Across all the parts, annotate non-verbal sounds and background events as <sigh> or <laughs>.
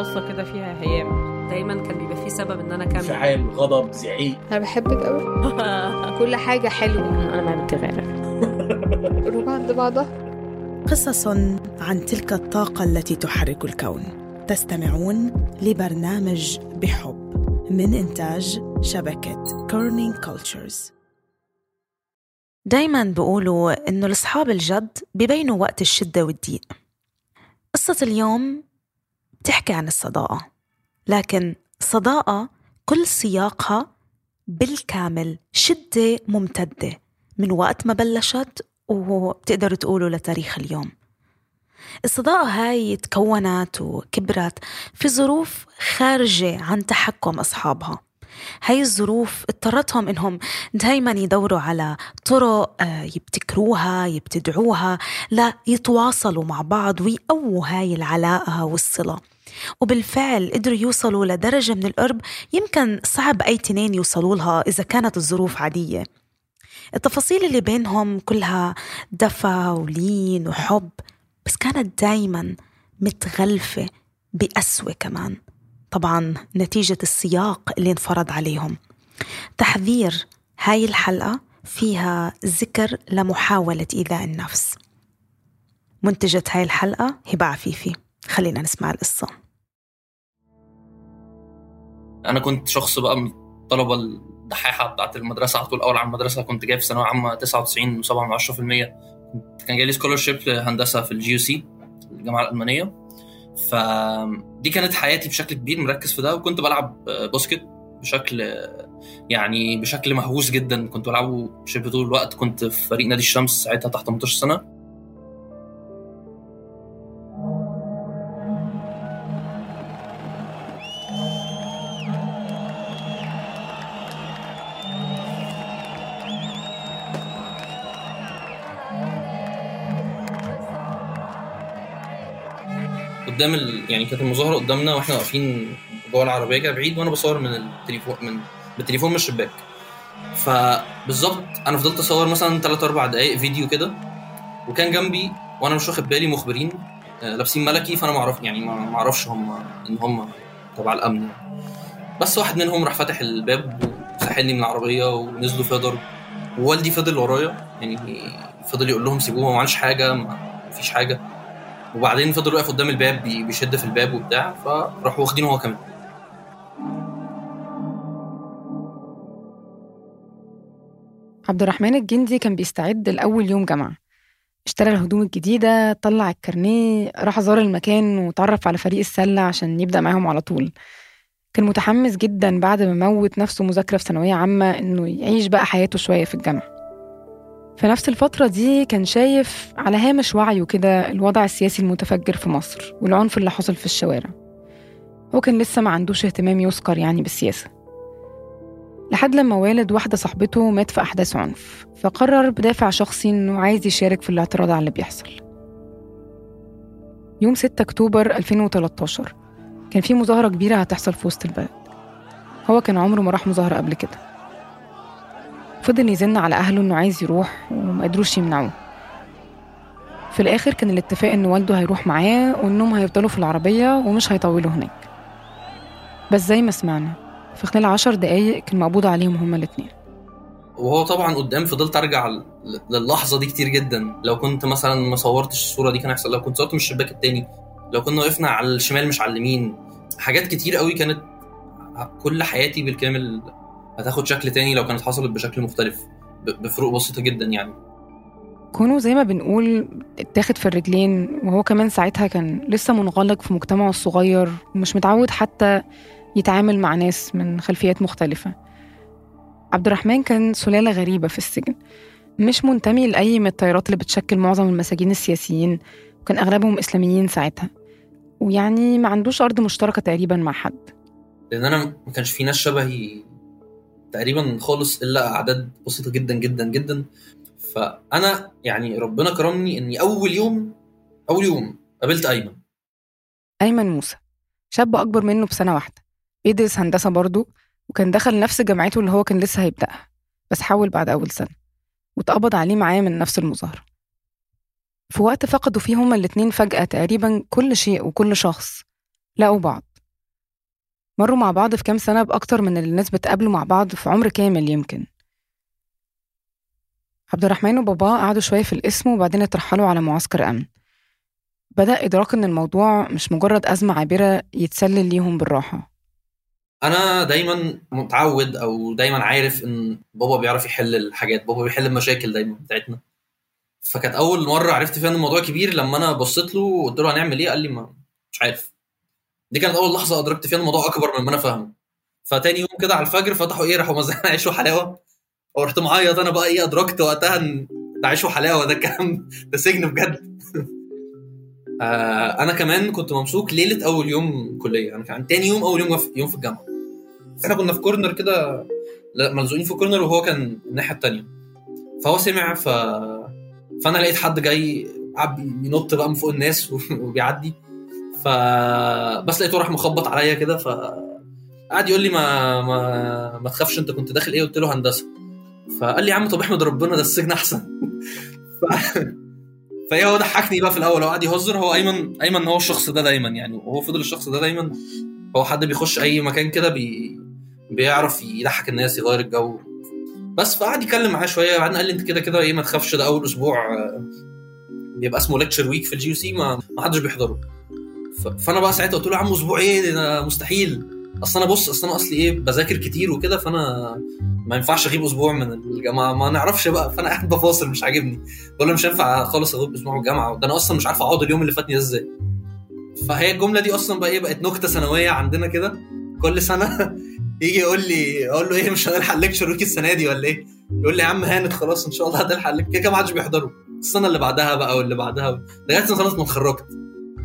بصة كده فيها هيام. دايما كان بيبقى فيه سبب إن أنا أكمل. انفعال غضب زعيق. أنا بحبك قوي <laughs> كل حاجة حلوة. أنا ما عملت غيرك. <laughs> روح عند بعضها. قصص عن تلك الطاقة التي تحرك الكون. تستمعون لبرنامج بحب من إنتاج شبكة Kerning Cultures دايما بيقولوا إنه الأصحاب الجد ببينوا وقت الشدة والضيق. قصة اليوم بتحكي عن الصداقة. لكن صداقة كل سياقها بالكامل شدة ممتدة من وقت ما بلشت وبتقدروا تقولوا لتاريخ اليوم. الصداقة هاي تكونت وكبرت في ظروف خارجة عن تحكم أصحابها. هاي الظروف اضطرتهم إنهم دايما يدوروا على طرق آه، يبتكروها يبتدعوها لا يتواصلوا مع بعض ويقووا هاي العلاقة والصلة. وبالفعل قدروا يوصلوا لدرجة من القرب يمكن صعب أي تنين يوصلوا لها إذا كانت الظروف عادية. التفاصيل اللي بينهم كلها دفى ولين وحب بس كانت دايما متغلفة بقسوة كمان. طبعا نتيجة السياق اللي انفرض عليهم. تحذير هاي الحلقة فيها ذكر لمحاولة إيذاء النفس. منتجة هاي الحلقة هبة عفيفي. خلينا نسمع القصة. أنا كنت شخص بقى من الطلبه الدحاحه بتاعت المدرسة على طول أول على المدرسة كنت جايب في ثانوية عامة 99 و7 من 10% كنت كان جاي scholarship هندسه في ال GUC الجامعة الألمانية. فدي كانت حياتي بشكل كبير مركز في ده وكنت بلعب basket بشكل يعني بشكل مهووس جدا. كنت بلعبه شبه طول الوقت كنت في فريق نادي الشمس ساعتها تحت 18 سنة. قدام ال... يعني كانت المظاهرة قدامنا وإحنا واقفين جوه العربية كده بعيد وأنا بصور من التليفون من بالتليفون من الشباك فبالظبط أنا فضلت أصور مثلا 3 4 دقائق فيديو كده وكان جنبي وأنا مش واخد بالي مخبرين آه، لابسين ملكي فأنا ما اعرف يعني ما أعرفش هم إن هم تبع الأمن. بس واحد منهم راح فاتح الباب وسحلني من العربية ونزلوا فيها ضرب ووالدي فضل ورايا يعني فضل يقول لهم سيبوه ما عملش حاجة ما فيش حاجة وبعدين فضل واقف قدام الباب بي- بيشد في الباب وبتاع فراحوا واخدينه هو كمان. عبد الرحمن الجندي كان بيستعد لأول يوم جامعة. اشترى الهدوم الجديدة طلع الكارنيه راح زار المكان وتعرف على فريق السلة عشان يبدأ معاهم على طول. كان متحمس جدا بعد ما موت نفسه مذاكرة في ثانوية عامة إنه يعيش بقى حياته شوية في الجامعة. في نفس الفترة دي كان شايف على هامش وعيه كده الوضع السياسي المتفجر في مصر والعنف اللي حصل في الشوارع. هو كان لسه ما عندوش اهتمام يذكر يعني بالسياسة. لحد لما والد واحدة صاحبته مات في أحداث عنف فقرر بدافع شخصي إنه عايز يشارك في الاعتراض على اللي بيحصل. يوم 6 أكتوبر 2013 كان في مظاهرة كبيرة هتحصل في وسط البلد. هو كان عمره ما راح مظاهرة قبل كده. فضل يزن على أهله إنه عايز يروح وما قدروش يمنعوه. في الآخر كان الاتفاق إن والده هيروح معاه وإنهم هيفضلوا في العربية ومش هيطولوا هناك. بس زي ما سمعنا في خلال عشر دقايق كان مقبوض عليهم هما الاتنين. وهو طبعا قدام فضلت أرجع للحظة دي كتير جدا. لو كنت مثلا ما صورتش الصورة دي كان هيحصل لو كنت صورت من الشباك التاني لو كنا وقفنا على الشمال مش على اليمين حاجات كتير قوي كانت كل حياتي بالكامل هتاخد شكل تاني لو كانت حصلت بشكل مختلف بفروق بسيطة جدا يعني. كونه زي ما بنقول اتاخد في الرجلين وهو كمان ساعتها كان لسه منغلق في مجتمعه الصغير ومش متعود حتى يتعامل مع ناس من خلفيات مختلفة. عبد الرحمن كان سلالة غريبة في السجن. مش منتمي لأي من التيارات اللي بتشكل معظم المساجين السياسيين وكان أغلبهم إسلاميين ساعتها. ويعني ما عندوش أرض مشتركة تقريبا مع حد. لأن أنا ما كانش في ناس شبهي تقريبا خالص إلا أعداد بسيطة جدا جدا جدا. فأنا يعني ربنا كرمني إني أول يوم أول يوم قابلت أيمن. أيمن موسى شاب أكبر منه بسنة واحدة. بيدرس هندسة برضه وكان دخل نفس جامعته اللي هو كان لسه هيبدأها بس حول بعد أول سنة. واتقبض عليه معاه من نفس المظاهرة. في وقت فقدوا فيه هما الاتنين فجأة تقريبا كل شيء وكل شخص لقوا بعض. مروا مع بعض في كام سنة بأكتر من اللي الناس بتقابلوا مع بعض في عمر كامل يمكن. عبد الرحمن وباباه قعدوا شوية في القسم وبعدين اترحلوا على معسكر أمن. بدأ إدراك إن الموضوع مش مجرد أزمة عابرة يتسلل ليهم بالراحة. أنا دايما متعود أو دايما عارف إن بابا بيعرف يحل الحاجات بابا بيحل المشاكل دايما بتاعتنا. فكانت أول مرة عرفت فيها إن الموضوع كبير لما أنا بصيت له وقلت له هنعمل إيه قال لي ما مش عارف. دي كانت أول لحظة أدركت فيها الموضوع أكبر مما أنا فاهمه. فتاني يوم كده على الفجر فتحوا إيه راحوا مزعنا عيش وحلاوة. ورحت معيط أنا بقى إيه أدركت وقتها إن ده عيش وحلاوة ده كلام ده سجن بجد. <laughs> آه أنا كمان كنت ممسوك ليلة أول يوم كلية. أنا كان تاني يوم أول يوم في يوم في الجامعة. إحنا كنا في كورنر كده ملزوقين في كورنر وهو كان الناحية التانية. فهو سمع ف فأنا لقيت حد جاي بينط بقى من فوق الناس <laughs> وبيعدي. ف بس لقيته راح مخبط عليا كده ف قعد يقول لي ما ما ما تخافش انت كنت داخل إيه؟ قلت له هندسة. فقال لي يا عم طب احمد ربنا ده السجن احسن. ف... فهي هو ضحكني بقى في الأول هو قعد يهزر هو أيمن أيمن هو الشخص ده دايما يعني وهو فضل الشخص ده دايما. هو حد بيخش أي مكان كده بي... بيعرف يضحك الناس يغير الجو. بس فقعد يتكلم معاه شوية بعدين قال لي انت كده كده إيه ما تخافش ده أول أسبوع آه، بيبقى اسمه lecture week في ال GUC ما حدش بيحضره. فانا بقى ساعتها قلت له يا عم إيه؟ ده مستحيل. اصل أنا بص اصل أنا اصلي إيه بذاكر كتير وكده فانا ما ينفعش اغيب أسبوع من الجامعة. ما نعرفش بقى فانا قاعد بفاصل مش عاجبني. بقول له مش هينفع خالص اغيب أسبوع من الجامعة. ده أنا أصلا مش عارف اقعد اليوم اللي فاتني إزاي. فهي الجملة دي أصلا بقى إيه بقت نكتة سنويه عندنا كده. كل سنة <laughs> يجي يقول لي أقول له إيه مش هنلحق ال lecture week السنة دي ولا إيه؟ يقول لي يا عم هانت خلاص إن شاء الله هتلحق ال lec- كده ما حدش بيحضره السنة اللي بعدها بقى واللي بعدها. لغاية خلاص ما اتخرجت.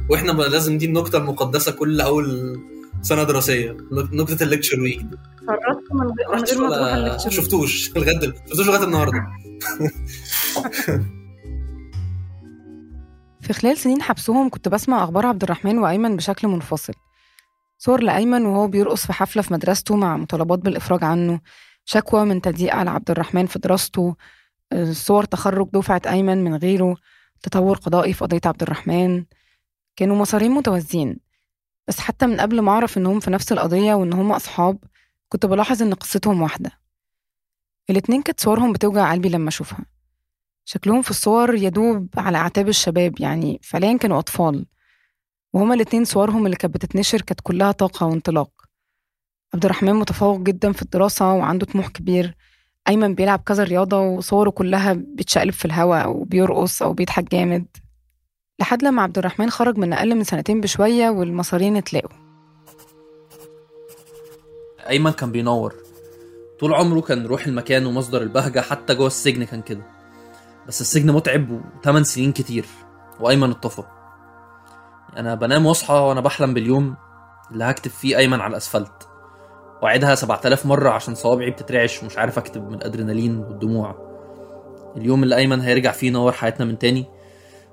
وإحنا لازم دي النكتة المقدسة كل أول سنة دراسية نكتة ال lecture week دي قررت من غير من غير ما تروح ال lecture شفتوش؟ <laughs> لغاية. شفتوش لغاية النهارده. <laughs> في خلال سنين حبسهم كنت بسمع أخبار عبد الرحمن وأيمن بشكل منفصل. صور لأيمن وهو بيرقص في حفلة في مدرسته مع مطالبات بالإفراج عنه. شكوى من تضييق على عبد الرحمن في دراسته. آه، صور تخرج دفعة أيمن من غيره. تطور قضائي في قضية عبد الرحمن. كانوا مسارين متوازيين. بس حتى من قبل ما أعرف إنهم في نفس القضية وإن هم أصحاب كنت بلاحظ إن قصتهم واحدة. الاتنين كانت صورهم بتوجع قلبي لما أشوفها. شكلهم في الصور يدوب على أعتاب الشباب يعني فعليا كانوا أطفال. وهما الاتنين صورهم اللي كانت بتتنشر كانت كلها طاقة وانطلاق. عبد الرحمن متفوق جدا في الدراسة وعنده طموح كبير. أيمن بيلعب كذا رياضة وصوره كلها بتشقلب في الهواء أو بيرقص أو بيضحك جامد. لحد لما عبد الرحمن خرج من أقل من سنتين بشوية والمسارين اتلاقوا أيمن كان بينور. طول عمره كان روح المكان ومصدر البهجة حتى جوه السجن كان كده. بس السجن متعب وثمان سنين كتير وأيمن اتطفى. أنا بنام وأصحى وأنا بحلم باليوم اللي هكتب فيه أيمن على الأسفلت. وأعيدها 7000 مرة عشان صوابعي بتترعش ومش عارف أكتب من الادرينالين والدموع. اليوم اللي أيمن هيرجع فيه ينور حياتنا من تاني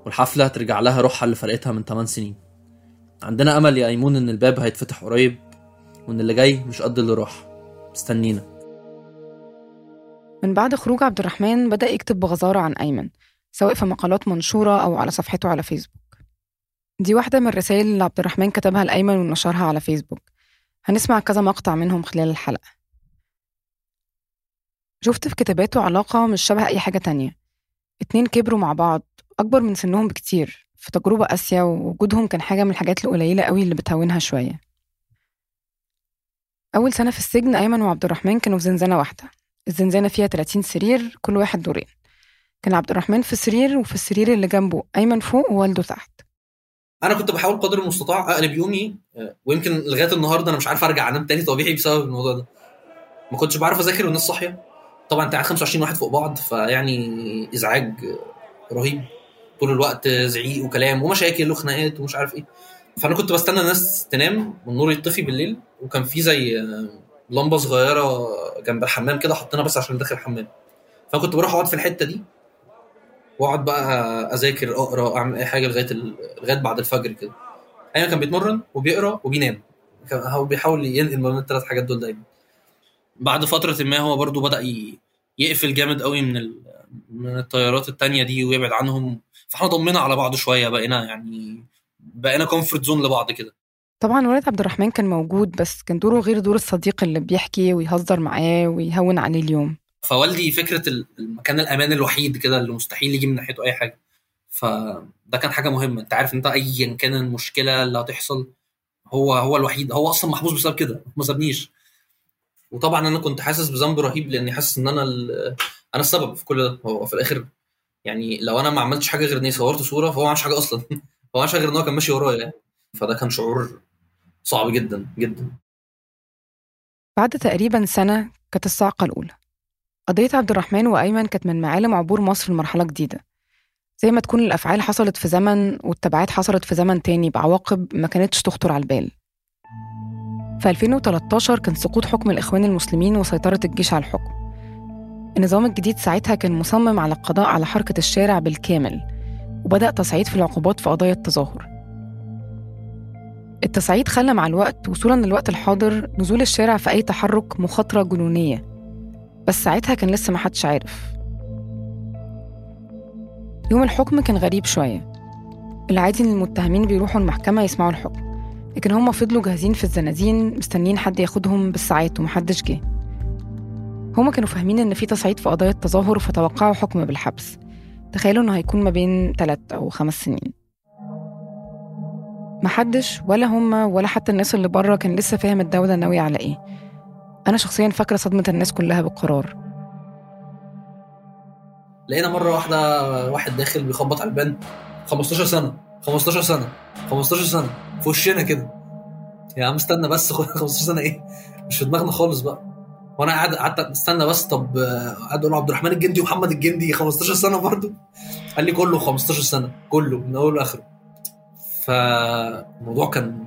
والحفلة هترجع لها روحها اللي فرقتها من 8 سنين. عندنا أمل يا أيمون إن الباب هيتفتح قريب وإن اللي جاي مش قد اللي راح. استنينا. من بعد خروج عبد الرحمن بدأ يكتب بغزارة عن أيمن سواء في مقالات منشورة أو على صفحته على فيسبوك. دي واحدة من الرسائل اللي عبد الرحمن كتبها لأيمن ونشرها على فيسبوك. هنسمع كذا مقطع منهم خلال الحلقة. شفت في كتاباته علاقة مش شبه أي حاجة تانية. اتنين كبروا مع بعض أكبر من سنهم بكتير. في تجربة قاسية ووجودهم كان حاجة من الحاجات القليلة قوي اللي بتهونها شوية. أول سنة في السجن أيمن وعبد الرحمن كانوا في زنزانة واحدة. الزنزانة فيها 30 سرير كل واحد دورين. كان عبد الرحمن في سرير وفي السرير اللي جنبه أيمن فوق ووالده تحت. أنا كنت بحاول قدر المستطاع أقلب يومي آه، ويمكن لغاية النهارده أنا مش عارف أرجع أنام تاني طبيعي بسبب الموضوع ده. ما كنتش بعرف أذاكر والناس صاحيه طبعا أنت قاعد 25 واحد فوق بعض فيعني إزعاج رهيب. طول الوقت زعيق وكلام ومشاكل وخناقات ومش عارف إيه فأنا كنت بستنى الناس تنام والنور يطفي بالليل وكان في زي لمبة صغيرة جنب الحمام كده حاطينها بس عشان داخل الحمام فكنت بروح أقعد في الحتة دي وأقعد بقى أذاكر أقرأ أعمل أي حاجة لغاية. لغاية بعد الفجر كده ايمن كان بيتمرن وبيقرأ وبينام هو بيحاول ينقل ما بين الثلاث حاجات دول دايما بعد فترة ما هو برضو بدأ. يقفل جامد قوي من. من الطيارات التانية دي ويبعد عنهم فاحنا ضمنا على بعض شوية بقينا يعني بقينا comfort zone لبعض كده. طبعا والد عبد الرحمن كان موجود بس كان دوره غير دور الصديق اللي بيحكي ويهزر معاه ويهون عليه اليوم. فوالدي فكرة المكان الأمان الوحيد كده اللي مستحيل يجي من ناحيته أي حاجة. فده كان حاجة مهمة. أنت عارف أنت ايا كان المشكلة اللي هتحصل هو هو الوحيد هو أصلا محبوس بسبب كده ما سابنيش. وطبعا أنا كنت حاسس بذنب رهيب لأني حاسس إن أنا أنا السبب في كل ده. هو في الآخر يعني لو أنا ما عملتش حاجة غير إني صورت صورة فهو ما عملش حاجة أصلا. <laughs> هو ما عملش غير إن هو كان ماشي ورايا يعني. فده كان شعور صعب جدا جدا. بعد تقريبا سنة كانت الصاعقة الأولى. قضية عبد الرحمن وأيمن كانت من معالم عبور مصر لمرحلة جديدة. زي ما تكون الأفعال حصلت في زمن والتبعات حصلت في زمن تاني بعواقب ما كانتش تخطر على البال. في 2013 كان سقوط حكم الإخوان المسلمين وسيطرة الجيش على الحكم. النظام الجديد ساعتها كان مصمم على القضاء على حركة الشارع بالكامل وبدأ تصعيد في العقوبات في قضايا التظاهر. التصعيد خلى مع الوقت وصولا للوقت الحاضر نزول الشارع في أي تحرك مخاطرة جنونية بس ساعتها كان لسه محدش عارف. يوم الحكم كان غريب شوية. العادي إن المتهمين بيروحوا المحكمة يسمعوا الحكم لكن هم فضلوا جاهزين في الزنازين مستنيين حد ياخدهم بالساعات ومحدش جه. هما كانوا فاهمين إن في تصعيد في قضايا التظاهر فتوقعوا حكم بالحبس. تخيلوا إنه هيكون ما بين ثلاث أو خمس سنين. محدش ولا هما ولا حتى الناس اللي بره كان لسه فاهم الدولة ناوية على إيه. أنا شخصيا فاكرة صدمة الناس كلها بالقرار. لقينا مرة واحدة واحد داخل بيخبط على البان 15 سنة. 15 سنة. 15 سنة. في وشنا كده. يا عم استنى بس. <laughs> 15 سنة إيه؟ مش في دماغنا خالص بقى. وأنا قاعد قعدت استنى بس طب قاعد أقول عبد الرحمن الجندي ومحمد الجندي 15 سنة برضه؟ قال لي كله 15 سنة كله من أوله لآخره. فالموضوع كان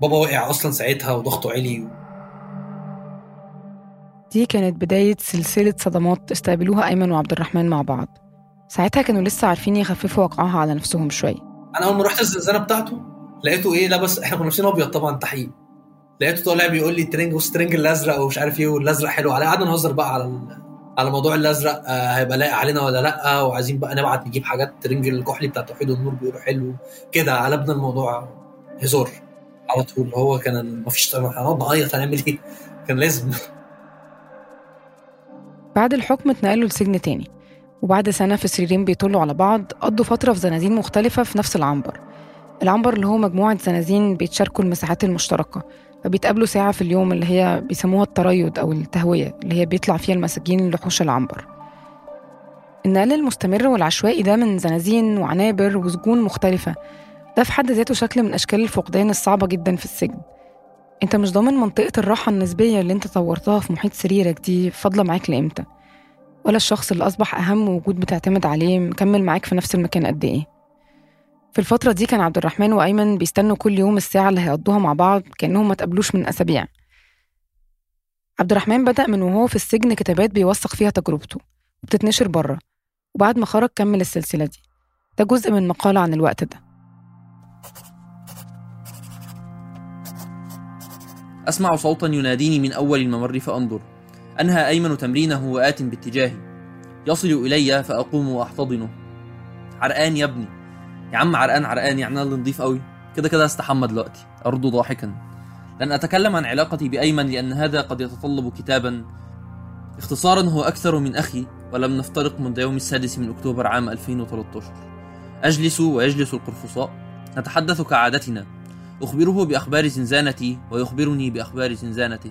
بابا وقع أصلا ساعتها وضغطه عالي. دي كانت بداية سلسلة صدمات استقبلوها أيمن وعبد الرحمن مع بعض. ساعتها كانوا لسه عارفين يخففوا وقعها على نفسهم شوية. أنا أول ما رحت الزنزانة بتاعته لقيته إيه لابس إحنا كنا لابسين أبيض طبعا تحقيق لقيته طالع بيقول لي ترنج والترنج الأزرق ومش عارف إيه والأزرق حلو عليه قعدنا نهزر بقى على على موضوع الأزرق آه هيبقى لايق علينا ولا لأ؟ وعايزين بقى نبعت نجيب حاجات ترنج الكحلي بتاع توحيد النور بيقولوا حلو. كده قلبنا الموضوع هزار على طول. هو كان ما فيش هنقعد نعيط هنعمل إيه؟ <laughs> كان لازم. بعد الحكم اتنقلوا لسجن تاني. وبعد سنة في سريرين بيطلوا على بعض قضوا فترة في زنازين مختلفة في نفس العنبر. العنبر اللي هو مجموعة زنازين بيتشاركوا المساحات المشتركة. فبيتقابلوا ساعة في اليوم اللي هي بيسموها التريض أو التهوية اللي هي بيطلع فيها المساجين لحوش العنبر. النقل المستمر والعشوائي ده من زنازين وعنابر وسجون مختلفة. ده في حد ذاته شكل من أشكال الفقدان الصعبة جدا في السجن. أنت مش ضامن منطقة الراحة النسبية اللي أنت طورتها في محيط سريرك دي فاضلة معاك لإمتى؟ ولا الشخص اللي أصبح أهم وجود بتعتمد عليه مكمل معاك في نفس المكان قد إيه؟ في الفترة دي كان عبد الرحمن وأيمن بيستنوا كل يوم الساعة اللي هيقضوها مع بعض كأنهم ما تقابلوش من أسابيع. عبد الرحمن بدأ من وهو في السجن كتابات بيوثق فيها تجربته وبتتنشر بره وبعد ما خرج كمل السلسلة دي. ده جزء من مقالة عن الوقت ده. أسمع صوتا يناديني من أول الممر فأنظر. أنهى أيمن تمرينه وآت باتجاهي. يصل إلي فأقوم وأحتضنه. عرقان يا ابني. يا عم عرقان عرقان يعني أنا اللي نضيف قوي. كده كده استحمى دلوقتي. ارد ضاحكا. لن أتكلم عن علاقتي بأيمن لأن هذا قد يتطلب كتابا. اختصارا هو أكثر من أخي ولم نفترق منذ يوم السادس من أكتوبر عام 2013 أجلس ويجلس القرفصاء. نتحدث كعادتنا. أخبره بأخبار زنزانتي ويخبرني بأخبار زنزانته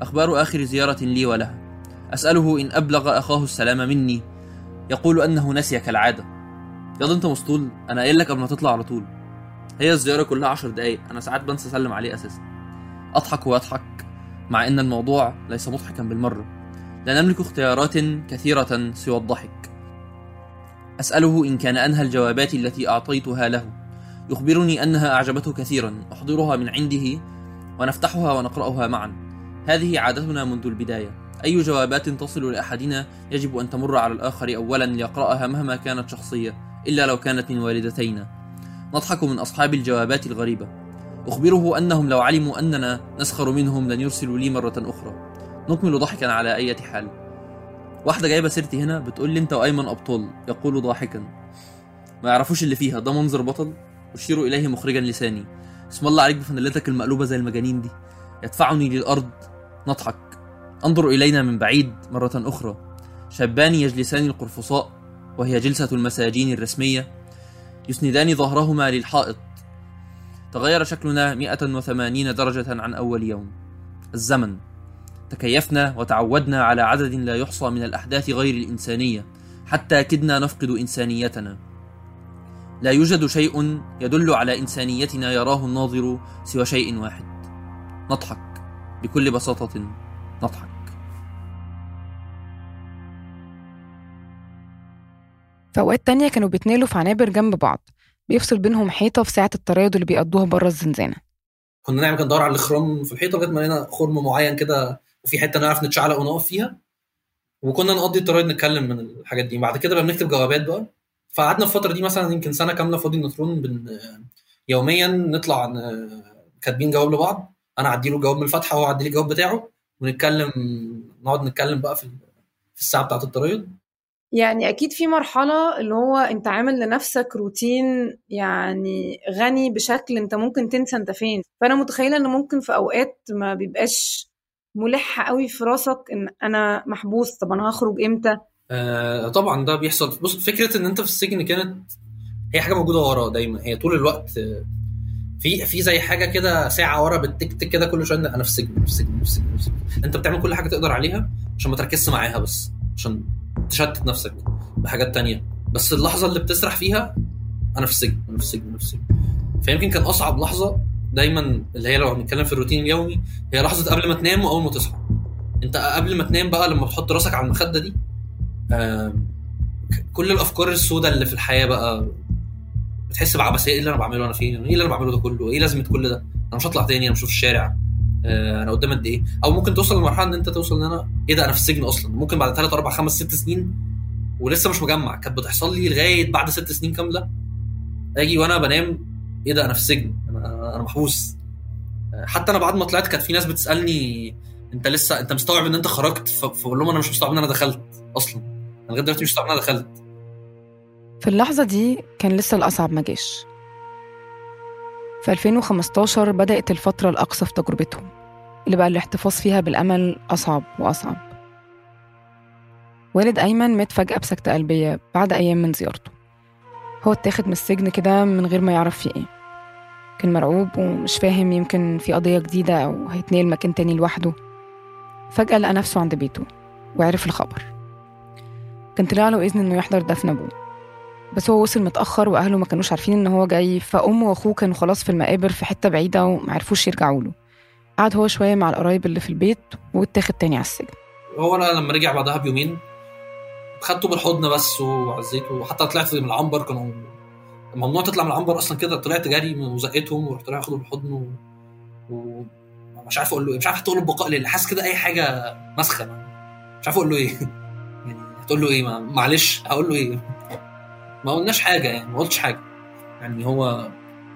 أخبار آخر زيارة لي وله أسأله إن أبلغ أخاه السلام مني. يقول أنه نسي كالعادة. يلا انت مسطول أنا قايل لك قبل ما تطلع على طول. هي الزيارة كلها عشر دقايق أنا ساعات بنسى اسلم عليه أساسا. اضحك واضحك مع ان الموضوع ليس مضحكا بالمرة. لا نملك اختيارات كثيرة سوى الضحك. أسأله إن كان أنهى الجوابات التي أعطيتها له. يخبرني أنها أعجبته كثيرا. أحضرها من عنده ونفتحها ونقرأها معا. هذه عادتنا منذ البداية. أي جوابات تصل لأحدنا يجب أن تمر على الآخر اولا ليقرأها مهما كانت شخصية. إلا لو كانت من والدتينا. نضحك من أصحاب الجوابات الغريبة. أخبره أنهم لو علموا أننا نسخر منهم لن يرسلوا لي مرة أخرى. نكمل ضحكا على أي حال. واحدة جايبة سيرتي هنا بتقول لي أنت وأيمن أبطال يقول ضاحكا. ما يعرفوش اللي فيها ده منظر بطل. أشير إليه مخرجا لساني. اسم الله عليك بفانيلتك المقلوبة زي المجانين دي. يدفعني للأرض. نضحك. انظر إلينا من بعيد مرة أخرى. شابان يجلسان القرفصاء. وهي جلسة المساجين الرسمية يسندان ظهرهما للحائط. تغير شكلنا 180 درجة عن أول يوم. الزمن. تكيفنا وتعودنا على عدد لا يحصى من الأحداث غير الإنسانية حتى كدنا نفقد إنسانيتنا. لا يوجد شيء يدل على إنسانيتنا يراه الناظر سوى شيء واحد. نضحك. بكل بساطة نضحك. في أوقات تانية كانوا بيتنقلوا في عنابر جنب بعض بيفصل بينهم حيطة في ساعة التريض اللي بيقضوها بره الزنزانة. كنا نعمل كده ندور على الخرم في الحيطة لغاية ما لقينا خرم معين كده وفي حتة نعرف نتشعلق ونقف فيها. وكنا نقضي الطرايد نتكلم من الحاجات دي. بعد كده بقى بنكتب جوابات بقى. فقعدنا في الفترة دي مثلا يمكن سنة كاملة فاضي النطرون بن يوميا نطلع كاتبين جواب لبعض. أنا أعدي له جواب من الفاتحة وهو يعدي لي الجواب بتاعه ونتكلم نقعد نتكلم بقى في في الساعة بتاعة الطرايد يعني أكيد في مرحلة اللي هو أنت عامل لنفسك روتين يعني غني بشكل أنت ممكن تنسى أنت فين. فأنا متخيلة إن ممكن في أوقات ما بيبقاش ملح قوي في راسك إن أنا محبوس طب أنا هخرج إمتى؟ آه طبعا ده بيحصل. بص فكرة إن أنت في السجن كانت هي حاجة موجودة ورا دايما. هي طول الوقت في في زي حاجة كده ساعة ورا بتكتك كده كل شوية أنا في السجن في السجن في السجن. أنت بتعمل كل حاجة تقدر عليها عشان ما تركزش معاها بس عشان تشتت نفسك بحاجات تانية. بس اللحظة اللي بتسرح فيها أنا في السجن أنا في السجن أنا في السجن. فيمكن كان أصعب لحظة دايما اللي هي لو هنتكلم في الروتين اليومي هي لحظة قبل ما تنام وأول ما تصحى. أنت قبل ما تنام بقى لما بتحط راسك على المخدة دي كل الأفكار السوداء اللي في الحياة بقى بتحس بعبثية إيه اللي أنا بعمله؟ أنا فين إيه؟ اللي أنا بعمله ده كله؟ إيه لازمة كل ده؟ أنا مش هطلع تاني أنا مش في الشارع. أنا قدام قد إيه؟ أو ممكن توصل لمرحلة إن أنت توصل إن أنا إيه ده؟ أنا في السجن أصلا. ممكن بعد 3 4 5 6 سنين ولسه مش مجمع. كانت بتحصل لي لغاية بعد ست سنين كاملة. آجي وأنا بنام إيه ده؟ أنا في السجن. أنا أنا محبوس. آه، حتى أنا بعد ما طلعت كانت في ناس بتسألني أنت لسه أنت مستوعب إن أنت خرجت؟ فبقول لهم أنا مش مستوعب إن أنا دخلت أصلا. أنا لغاية دلوقتي مش مستوعب إن أنا دخلت. في اللحظة دي كان لسه الأصعب ما جاش. في 2015 بدأت الفترة الأقصى في تجربتهم. اللي بقى الاحتفاظ فيها بالأمل أصعب وأصعب. والد أيمن مات فجأة بسكتة قلبية بعد أيام من زيارته. هو اتاخد من السجن كده من غير ما يعرف فيه إيه. كان مرعوب ومش فاهم يمكن في قضية جديدة أو هيتنقل مكان تاني لوحده. فجأة لقى نفسه عند بيته وعرف الخبر. كان طلع له إذن إنه يحضر دفن أبوه. بس هو وصل متأخر وأهله ما كانوش عارفين إن هو جاي فأمه وأخوه كانوا خلاص في المقابر في حتة بعيدة ومعرفوش يرجعوا له. قعد هو شوية مع القرايب اللي في البيت واتاخد تاني على السجن. هو أنا لما رجع بعدها بيومين خدته بالحضن بس وعزيته. وحتى طلعت من العنبر كانوا ممنوع تطلع من العنبر أصلا كده. طلعت جري وزقتهم ورحت رايح أخده بالحضن و... و... مش عارف أقول له إيه. مش عارف حتى أقول له البقاء لله حاسس كده أي حاجة مسخه مش عارف أقول له إيه. <laughs> يعني هتقول له إيه؟ معلش هقول له إيه؟ ما قلناش حاجة يعني ما قلتش حاجة. يعني هو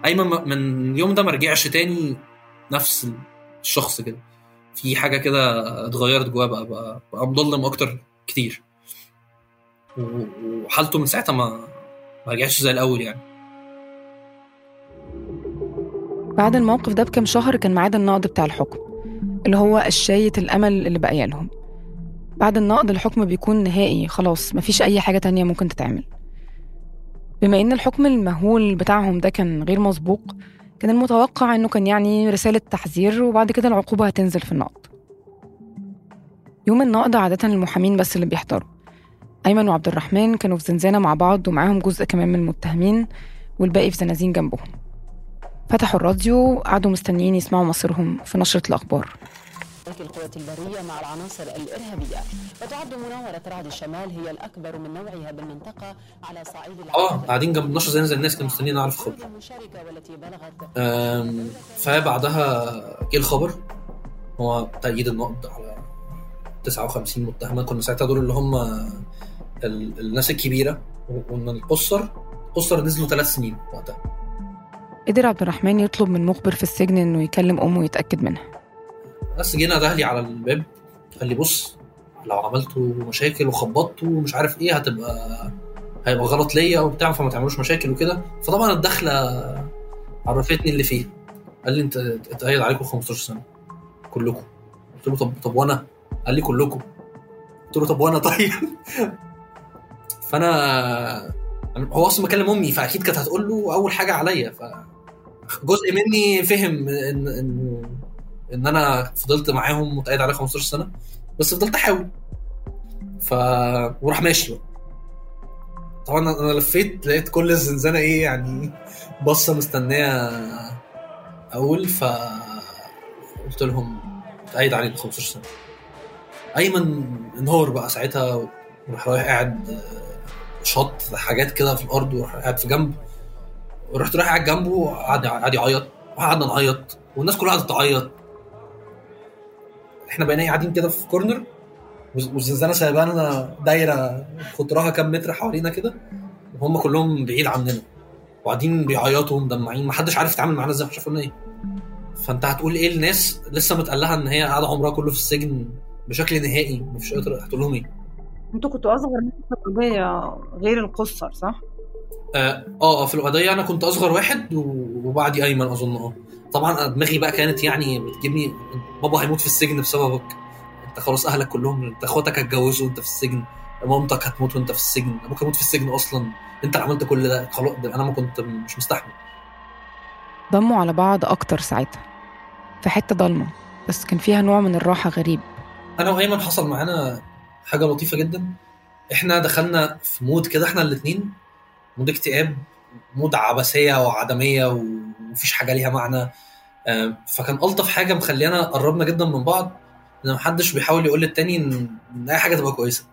أيمن من اليوم ده ما رجعش تاني نفس الشخص كده. في حاجة كده اتغيرت جواه بقى بقى, مظلم أكتر كتير. وحالته من ساعتها ما ما رجعتش زي الأول يعني. بعد الموقف ده بكام شهر كان ميعاد النقد بتاع الحكم اللي هو قشاية الأمل اللي بقى لهم بعد النقد الحكم بيكون نهائي خلاص مفيش أي حاجة تانية ممكن تتعمل. بما إن الحكم المهول بتاعهم ده كان غير مسبوق كان المتوقع إنه كان يعني رسالة تحذير وبعد كده العقوبة هتنزل في النقد. يوم النقد عادة المحامين بس اللي بيحضروا. أيمن وعبد الرحمن كانوا في زنزانة مع بعض ومعاهم جزء كمان من المتهمين والباقي في زنازين جنبهم. فتحوا الراديو قعدوا مستنيين يسمعوا مصيرهم في نشرة الأخبار. القوات البرية مع العناصر الإرهابية. وتعد مناورة رعد الشمال هي الأكبر من نوعها بالمنطقة على صعيد آه قاعدين جنب النشر زي زي الناس كانوا مستنيين نعرف خبر. فبعدها جه الخبر. هو تأييد النقد على 59 متهمة. كنا ساعتها دول اللي هم ال- الناس الكبيرة وإن القصر قصر نزلوا ثلاث سنين وقتها. قدر عبد الرحمن يطلب من مخبر في السجن إنه يكلم أمه ويتأكد منها. بس جينا دهلي على الباب. قال لي بص لو عملتوا مشاكل وخبطتوا ومش عارف إيه هتبقى هيبقى غلط ليا وبتاع فما تعملوش مشاكل وكده. فطبعا الدخلة عرفتني اللي فيه. قال لي انت اتقيد عليكم 15 سنة. كلكم. قلت له طب طب وأنا؟ قال لي كلكم. قلت له طب وأنا طيب؟ <laughs> فانا هو أصلا مكلم أمي فأكيد كانت هتقول له أول حاجة عليا. ف جزء مني فهم ان ان ان أنا فضلت معاهم متقيد عليا 15 سنة بس فضلت أحاول. ف وراح ماشي بقى. طبعا أنا لفيت لقيت كل الزنزانة إيه يعني بصة مستنية أقول ف قلت لهم اتقيد عليك 15 سنة. أيمن انهار بقى ساعتها وراح رايح قاعد آه، شط حاجات كده في الأرض وراح قاعد في جنب. ورحت رايح قاعد جنبه وقعد قعد يعيط وقعدنا نعيط والناس كلها قعدت تعيط. إحنا بقينا قاعدين كده في كورنر والز- والزنزانه سايبه لنا دايرة قطرها كام متر حوالينا كده وهم كلهم بعيد عننا. وقاعدين بيعيطوا ومدمعين محدش عارف يتعامل معانا إزاي مش عارف قلنا إيه. فانت هتقول إيه الناس لسه متقلها ان هي قاعدة عمرها كله في السجن بشكل نهائي؟ مفيش قادر هتقول لهم إيه. أنتوا كنتوا أصغر من القضية غير القصر صح؟ آه آه في القضية أنا كنت أصغر واحد وبعدي أيمن أظن آه. طبعا دماغي بقى كانت يعني بتجيبني بابا هيموت في السجن بسببك. أنت خلاص أهلك كلهم أنت أخواتك هتجوزوا وأنت في السجن مامتك هتموت وأنت في السجن أبوك هيموت في السجن أصلا. أنت اللي عملت كل ده. خلاص أنا ما كنت مش مستحمل. ضموا على بعض أكتر ساعتها في حتة ضلمة بس كان فيها نوع من الراحة غريب. أنا وايمن حصل معانا حاجة لطيفة جدا. إحنا دخلنا في mood كده إحنا الاثنين mood اكتئاب mood عبثية وعدمية ومفيش حاجة ليها معنى. آه، فكان ألطف حاجة مخلينا قربنا جدا من بعض إن محدش بيحاول يقول للتاني إن أي حاجة تبقى كويسة.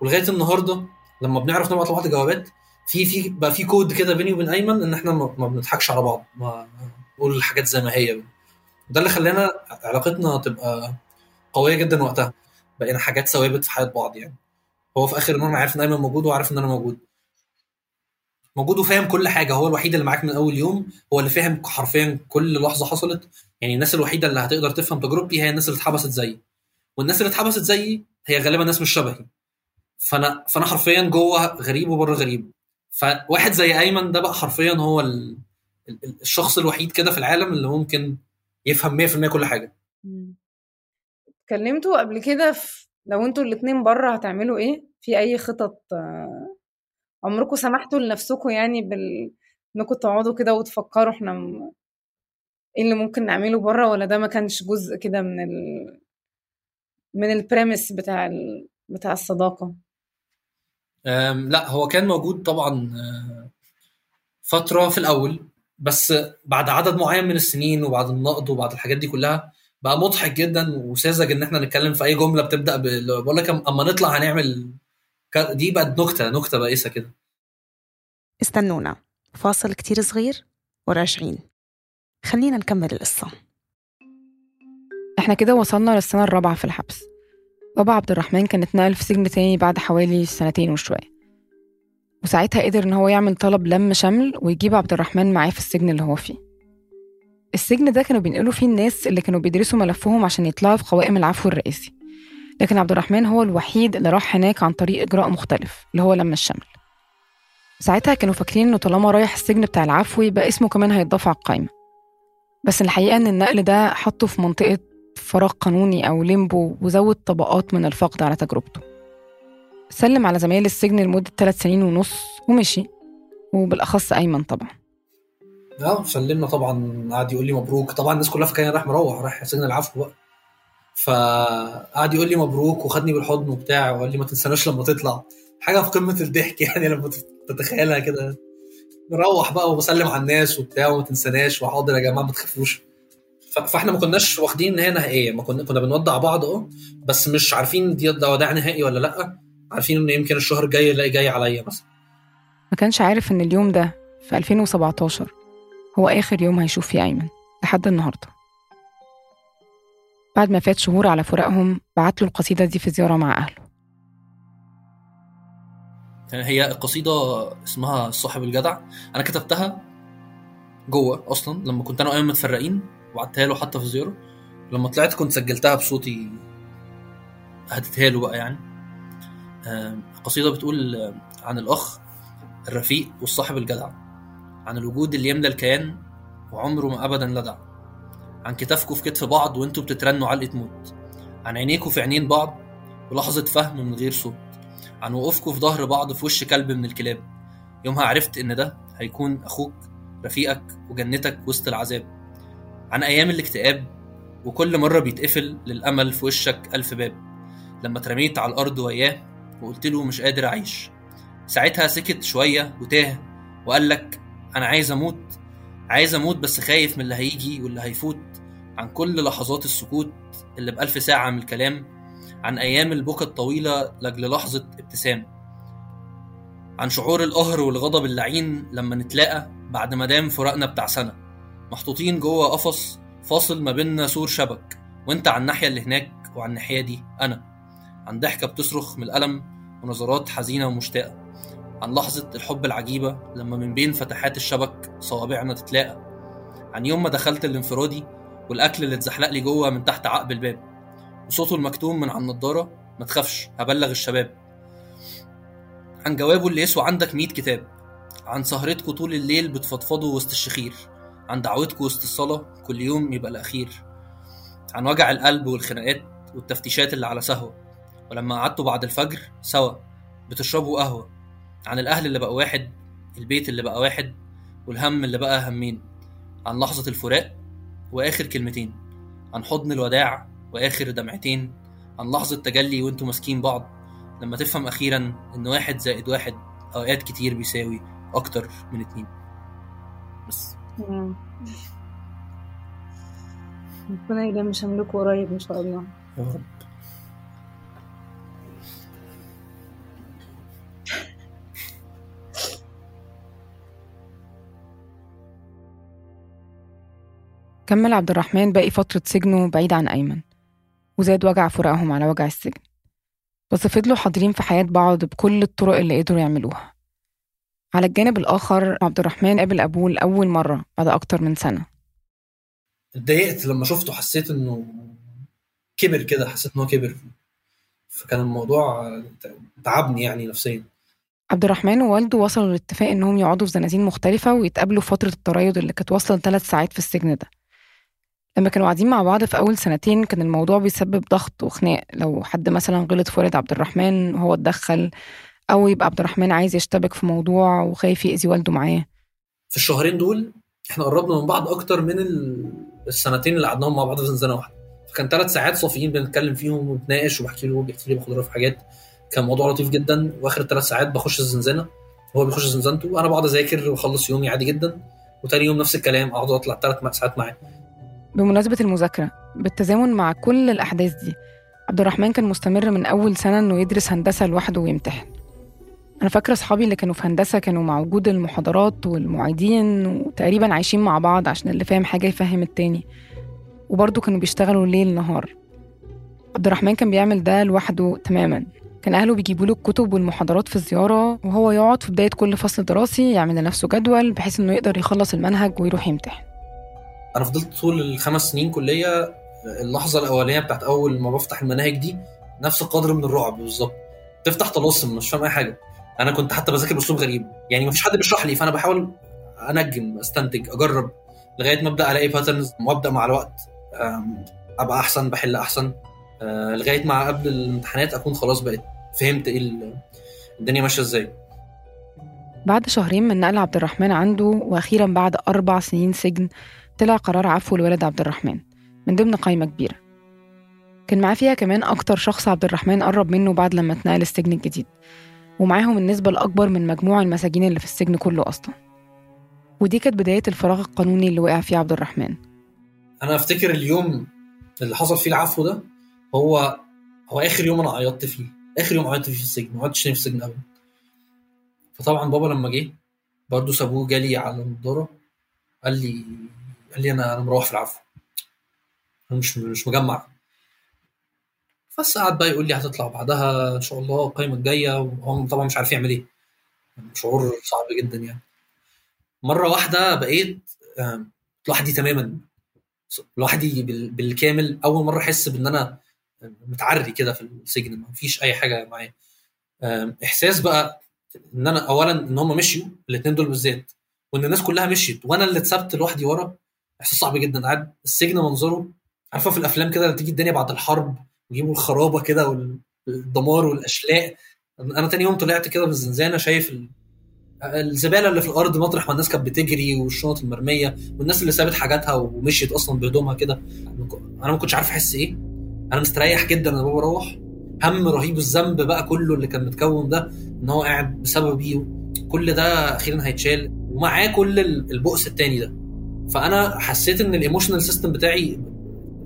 ولغاية النهارده لما بنعرف نبعت لبعض جوابات في في بقى في كود كده بيني وبين أيمن إن إحنا ما بنضحكش على بعض ما نقول الحاجات زي ما هي. ده اللي خلانا علاقتنا تبقى قوية جدا وقتها. بقينا حاجات ثوابت في حياة بعض يعني. هو في آخر النهار عارف إن أيمن موجود وعارف إن أنا موجود. موجود وفاهم كل حاجة. هو الوحيد اللي معاك من أول يوم هو اللي فاهم حرفيا كل لحظة حصلت. يعني الناس الوحيدة اللي هتقدر تفهم تجربتي هي الناس اللي اتحبست زيي. والناس اللي اتحبست زيي هي غالبا ناس مش شبهي. فأنا فأنا حرفيا جوه غريب وبره غريب. فواحد زي أيمن ده بقى حرفيا هو ال... ال- ال- الشخص الوحيد كده في العالم اللي ممكن يفهم 100% كل حاجة. اتكلمتوا قبل كده في لو أنتوا الاتنين بره هتعملوا إيه؟ في أي خطط عمركم سمحتوا لنفسكم يعني بال انكم تقعدوا كده وتفكروا إحنا م... إيه اللي ممكن نعمله بره ولا ده ما كانش جزء كده من ال... من البريمس بتاع ال... بتاع الصداقة أم، لا هو كان موجود طبعا آه، فترة في الأول بس بعد عدد معين من السنين وبعد النقد وبعد الحاجات دي كلها بقى مضحك جدا وساذج إن إحنا نتكلم في أي جملة بتبدأ. بقول لك أما نطلع هنعمل دي بقت نكتة نكتة بائسة كده. استنونا. فاصل كتير صغير وراجعين خلينا نكمل القصة. إحنا كده وصلنا للسنة الرابعة في الحبس. بابا عبد الرحمن كان اتنقل في سجن تاني بعد حوالي سنتين وشوية. وساعتها قدر إن هو يعمل طلب لم شمل ويجيب عبد الرحمن معاه في السجن اللي هو فيه. السجن ده كانوا بينقلوا فيه الناس اللي كانوا بيدرسوا ملفهم عشان يطلعوا في قوائم العفو الرئاسي لكن عبد الرحمن هو الوحيد اللي راح هناك عن طريق إجراء مختلف اللي هو لم الشمل. ساعتها كانوا فاكرين إنه طالما رايح السجن بتاع العفو يبقى اسمه كمان هيتضاف على القايمة. بس الحقيقة إن النقل ده حطه في منطقة فراغ قانوني أو ليمبو وزود طبقات من الفقد على تجربته. سلم على زمايل السجن لمدة ثلاث سنين ونص ومشي وبالأخص أيمن طبعا. آه سلمنا طبعا قعد يقول لي مبروك. طبعا الناس كلها فاكرة رايح مروح رايح سجن العفو بقى. فقعد يقول لي مبروك وخدني بالحضن وبتاع وقال لي ما تنساناش لما تطلع. حاجة في قمة الضحك <laughs> يعني لما تتخيلها كده. نروح بقى وبسلم على الناس وبتاع وما تنساناش وحاضر يا جماعة ما تخافوش. فاحنا ما كناش واخدين ان هي نهائية ما كنا كنا بنودع بعض آه بس مش عارفين دي ده وداع نهائي ولا لأ. عارفين ان يمكن الشهر الجاي الاقي جاي عليا مثلا. ما كانش عارف إن اليوم ده في 2017 هو آخر يوم هيشوف فيه أيمن لحد النهاردة. بعد ما فات شهور على فراقهم بعت له القصيدة دي في زيارة مع أهله. هي القصيده اسمها صاحب الجدع. أنا كتبتها جوه أصلا لما كنت أنا وأيمن متفرقين وبعتها له حتى في زيارة. لما طلعت كنت سجلتها بصوتي هديتها له بقى يعني. آم، القصيدة بتقول عن الأخ الرفيق والصاحب الجدع عن الوجود اللي يملى الكيان وعمره ما ابدا لدع عن كتافكوا في كتف بعض وانتوا بتترنوا علقة موت. عن عينيكوا في عينين بعض ولحظة فهم من غير صوت. عن وقوفكوا في ظهر بعض في وش كلب من الكلاب. يومها عرفت إن ده هيكون أخوك رفيقك وجنتك وسط العذاب. عن أيام الاكتئاب وكل مرة بيتقفل للأمل في وشك ألف باب. لما اترميت على الأرض وياه وقلت له مش قادر أعيش. ساعتها سكت شوية وتاه وقال لك أنا عايز أموت. عايز أموت بس خايف من اللي هيجي واللي هيفوت عن كل لحظات السكوت اللي بألف ساعة من الكلام عن أيام البكا الطويلة لأجل لحظة ابتسام عن شعور القهر والغضب اللعين لما نتلاقى بعد ما دام فراقنا بتاع سنة. محطوطين جوه قفص فاصل ما بيننا سور شبك وانت على الناحية اللي هناك وعلى الناحية دي أنا. عن ضحكة بتصرخ من الألم ونظرات حزينة ومشتاقة. عن لحظة الحب العجيبة لما من بين فتحات الشبك صوابعنا تتلاقى. عن يوم ما دخلت الانفرادي والأكل اللي اتزحلق لي جوه من تحت عقب الباب. وصوته المكتوم من على النضارة ما تخافش هبلغ الشباب. عن جوابه اللي يسوى عندك مية كتاب. عن سهرتكوا طول الليل بتفضفضوا وسط الشخير. عن دعوتكوا وسط الصلاة كل يوم يبقى الأخير. عن وجع القلب والخناقات والتفتيشات اللي على سهوة. ولما قعدتوا بعد الفجر سوا بتشربوا قهوة. عن الأهل اللي بقى واحد البيت اللي بقى واحد والهم اللي بقى همين. عن لحظة الفراق وآخر كلمتين. عن حضن الوداع وآخر دمعتين. عن لحظة تجلي وانتوا ماسكين بعض. لما تفهم أخيرا إن واحد زائد واحد أوقات كتير بيساوي أكتر من اتنين. بس. ربنا يدام شملكوا قريب إن شاء الله. يا رب. كمل عبد الرحمن باقي فترة سجنه بعيد عن أيمن وزاد وجع فراقهم على وجع السجن. بس فضلوا حاضرين في حياة بعض بكل الطرق اللي قدروا يعملوها. على الجانب الآخر عبد الرحمن قابل أبوه لأول مرة بعد أكتر من سنة. اتضايقت لما شفته حسيت إنه كبر كده حسيت إن هو كبر. فكان الموضوع تعبني يعني نفسيا. عبد الرحمن ووالده وصلوا لاتفاق إنهم يقعدوا في زنازين مختلفة ويتقابلوا فترة التريض اللي كانت واصلة لثلاث ساعات في السجن ده. لما كانوا قاعدين مع بعض في أول سنتين كان الموضوع بيسبب ضغط وخناق. لو حد مثلا غلط في والد عبد الرحمن وهو اتدخل أو يبقى عبد الرحمن عايز يشتبك في موضوع وخايف يأذي والده معاه. في الشهرين دول إحنا قربنا من بعض أكتر من ال- السنتين اللي قعدناهم مع بعض في زنزانه واحدة. فكان ثلاث ساعات صافيين بنتكلم فيهم وبنتناقش وبحكي له وبيحكي لي باخد في حاجات. كان موضوع لطيف جدا. وآخر الثلاث ساعات بخش الزنزانة. وهو بيخش زنزانته وأنا بقعد أذاكر وأخلص يومي عادي جدا. وتاني يوم نفس الكلام أقعد أطلع ثلاث ساعات معاه. بمناسبة المذاكرة بالتزامن مع كل الأحداث دي عبد الرحمن كان مستمر من أول سنة إنه يدرس هندسة لوحده ويمتحن. أنا فاكرة أصحابي اللي كانوا في هندسة كانوا مع وجود المحاضرات والمعيدين وتقريبا عايشين مع بعض عشان اللي فاهم حاجة يفهم التاني. وبرضه كانوا بيشتغلوا ليل نهار. عبد الرحمن كان بيعمل ده لوحده تماما. كان أهله بيجيبوا له الكتب والمحاضرات في الزيارة وهو يقعد في بداية كل فصل دراسي يعمل لنفسه جدول بحيث إنه يقدر يخلص المنهج ويروح يمتحن. أنا فضلت طول الخمس سنين كلية اللحظة الأولانية بتاعت أول ما بفتح المناهج دي نفس القدر من الرعب بالظبط. تفتح طلاسم مش فاهم أي حاجة. أنا كنت حتى بذاكر باسلوب غريب. يعني مفيش حد بيشرح لي فأنا بحاول أنجم أستنتج أجرب لغاية ما أبدأ ألاقي باترنز وأبدأ مع الوقت أبقى أحسن بحل أحسن أه، لغاية ما قبل الامتحانات أكون خلاص بقيت فهمت إيه ال- الدنيا ماشية إزاي. بعد شهرين من نقل عبد الرحمن عنده وأخيرا بعد أربع سنين سجن طلع قرار عفو لولد عبد الرحمن من ضمن قائمة كبيرة. كان معاه فيها كمان أكتر شخص عبد الرحمن قرب منه بعد لما اتنقل السجن الجديد ومعاهم النسبة الأكبر من مجموع المساجين اللي في السجن كله أصلا. ودي كانت بداية الفراغ القانوني اللي وقع فيه عبد الرحمن. أنا أفتكر اليوم اللي حصل فيه العفو ده هو هو آخر يوم أنا عيطت فيه آخر يوم عيطت فيه في السجن ما عدتش في السجن ابدا. فطبعا بابا لما جه برضه سابوه جالي على النضارة قال لي قال لي أنا أنا مروح في العفو. أنا مش مش مجمع. بس قعد بقى يقول لي هتطلع بعدها إن شاء الله القايمة الجاية وهو طبعا مش عارف يعمل إيه. شعور صعب جدا يعني. مرة واحدة بقيت لوحدي تماما. لوحدي بال- بالكامل. أول مرة أحس بإن أنا متعري كده في السجن ما فيش أي حاجة معايا. إحساس بقى إن أنا اولا إن هم مشيوا الاثنين دول بالذات وإن الناس كلها مشيت وأنا اللي اتسبت لوحدي ورا. إحساس صعب جدا. قاعد السجن منظره عارفه في الأفلام كده لما تيجي الدنيا بعد الحرب ويجيبوا الخرابة كده والدمار والأشلاء. أنا تاني يوم طلعت كده من الزنزانة شايف ال... الزبالة اللي في الأرض مطرح ما الناس كانت بتجري والشنط المرمية والناس اللي سابت حاجاتها ومشيت أصلا بهدومها كده. أنا ما كنتش عارف أحس إيه. أنا مستريح جدا أنا بروح. هم رهيب الذنب بقى كله اللي كان متكون ده إن هو قاعد بسببي. كل ده أخيرا هيتشال. ومعاه كل البؤس التاني ده. فأنا حسيت إن ال emotional system بتاعي